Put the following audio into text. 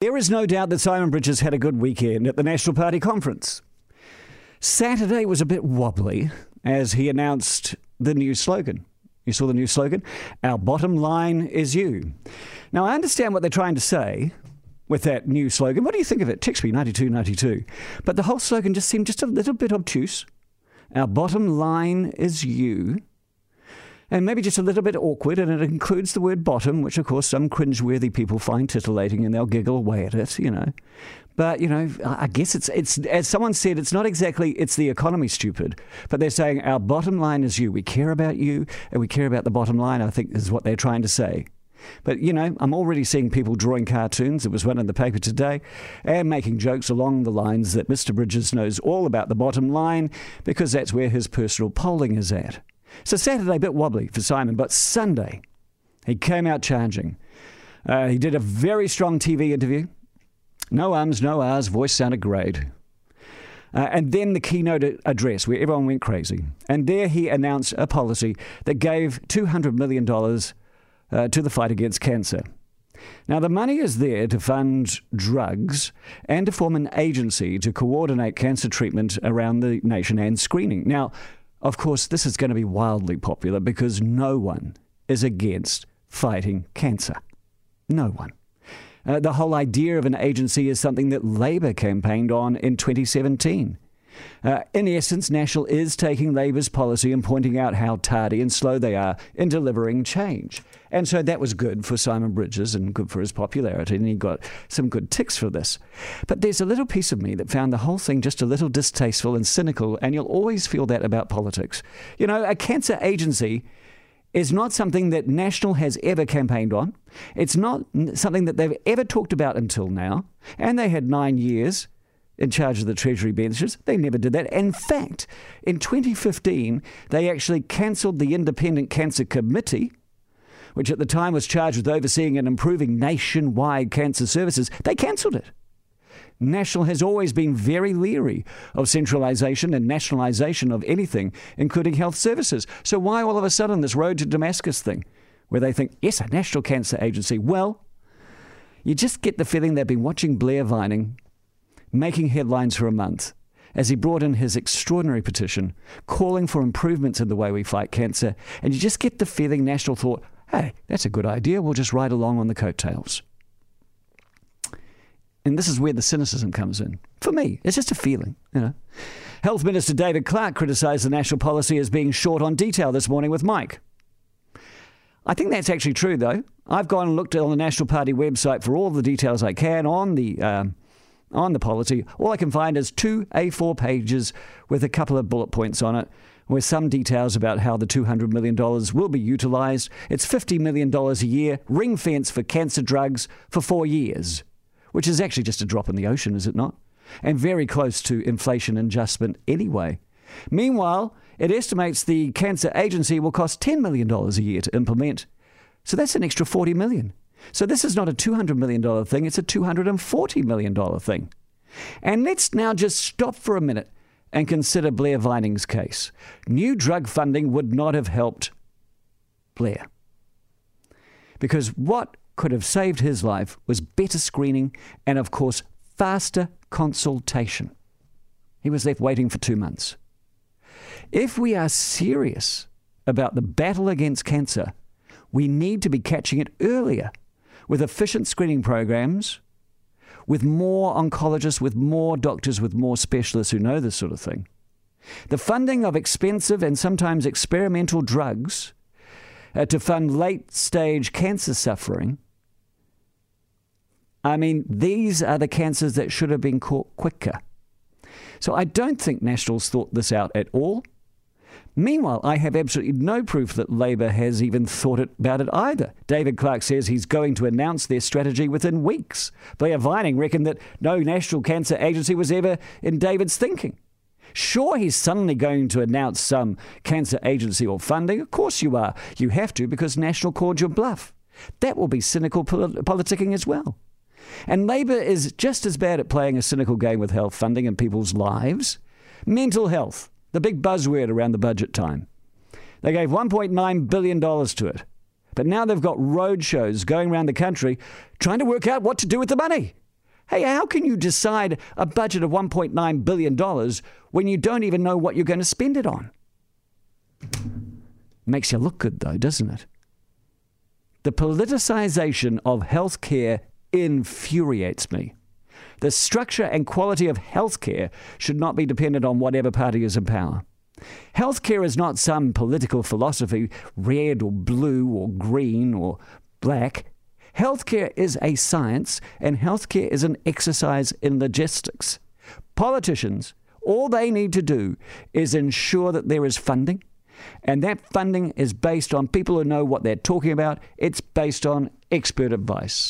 There is no doubt that Simon Bridges had a good weekend at the National Party conference. Saturday was a bit wobbly as he announced the new slogan. You saw the new slogan? Our bottom line is you. Now, I understand what they're trying to say with that new slogan. What do you think of it? Text me 9292. But the whole slogan just seemed just a little bit obtuse. Our bottom line is you and maybe just a little bit awkward, and it includes the word bottom, which of course some cringeworthy people find titillating and they'll giggle away at it, you know. But you know, I guess it's it's as someone said, it's not exactly it's the economy stupid, but they're saying our bottom line is you. We care about you, and we care about the bottom line. I think is what they're trying to say. But you know, I'm already seeing people drawing cartoons. It was one in the paper today, and making jokes along the lines that Mr. Bridges knows all about the bottom line because that's where his personal polling is at. So Saturday, a bit wobbly for Simon, but Sunday, he came out charging. Uh, he did a very strong TV interview. No ums, no ahs, voice sounded great. Uh, and then the keynote address where everyone went crazy. And there he announced a policy that gave $200 million uh, to the fight against cancer. Now, the money is there to fund drugs and to form an agency to coordinate cancer treatment around the nation and screening. Now, of course, this is going to be wildly popular because no one is against fighting cancer. No one. Uh, the whole idea of an agency is something that Labour campaigned on in 2017. Uh, in essence, National is taking Labour's policy and pointing out how tardy and slow they are in delivering change. And so that was good for Simon Bridges and good for his popularity, and he got some good ticks for this. But there's a little piece of me that found the whole thing just a little distasteful and cynical, and you'll always feel that about politics. You know, a cancer agency is not something that National has ever campaigned on. It's not something that they've ever talked about until now. And they had nine years in charge of the Treasury benches. They never did that. In fact, in 2015, they actually cancelled the Independent Cancer Committee, which at the time was charged with overseeing and improving nationwide cancer services. They cancelled it. National has always been very leery of centralisation and nationalisation of anything, including health services. So why all of a sudden this road to Damascus thing, where they think, yes, a national cancer agency? Well, you just get the feeling they've been watching Blair Vining making headlines for a month as he brought in his extraordinary petition calling for improvements in the way we fight cancer. And you just get the feeling National thought, hey, that's a good idea. We'll just ride along on the coattails. And this is where the cynicism comes in. For me, it's just a feeling, you know. Health Minister David Clark criticised the national policy as being short on detail this morning with Mike. I think that's actually true, though. I've gone and looked on the National Party website for all the details I can on the um, on the policy. All I can find is two A4 pages with a couple of bullet points on it with some details about how the $200 million will be utilised. It's $50 million a year, ring fence for cancer drugs for four years, which is actually just a drop in the ocean, is it not? And very close to inflation adjustment anyway. Meanwhile, it estimates the cancer agency will cost $10 million a year to implement. So that's an extra $40 million. So this is not a $200 million thing, it's a $240 million thing. And let's now just stop for a minute and consider Blair Vining's case. New drug funding would not have helped Blair. Because what could have saved his life was better screening and, of course, faster consultation. He was left waiting for two months. If we are serious about the battle against cancer, we need to be catching it earlier with efficient screening programs, with more oncologists, with more doctors, with more specialists who know this sort of thing. The funding of expensive and sometimes experimental drugs uh, to fund late stage cancer suffering. I mean, these are the cancers that should have been caught quicker. So I don't think Nationals thought this out at all. Meanwhile, I have absolutely no proof that Labor has even thought about it either. David Clark says he's going to announce their strategy within weeks. Blair Vining reckoned that no National Cancer Agency was ever in David's thinking. Sure, he's suddenly going to announce some cancer agency or funding. Of course you are. You have to because National called your bluff. That will be cynical politicking as well. And Labor is just as bad at playing a cynical game with health funding and people's lives. Mental health the big buzzword around the budget time. They gave $1.9 billion to it. But now they've got road shows going around the country trying to work out what to do with the money. Hey, how can you decide a budget of $1.9 billion when you don't even know what you're going to spend it on? Makes you look good, though, doesn't it? The politicization of healthcare infuriates me. The structure and quality of healthcare should not be dependent on whatever party is in power. Healthcare is not some political philosophy, red or blue or green or black. Healthcare is a science, and healthcare is an exercise in logistics. Politicians, all they need to do is ensure that there is funding, and that funding is based on people who know what they're talking about. It's based on expert advice.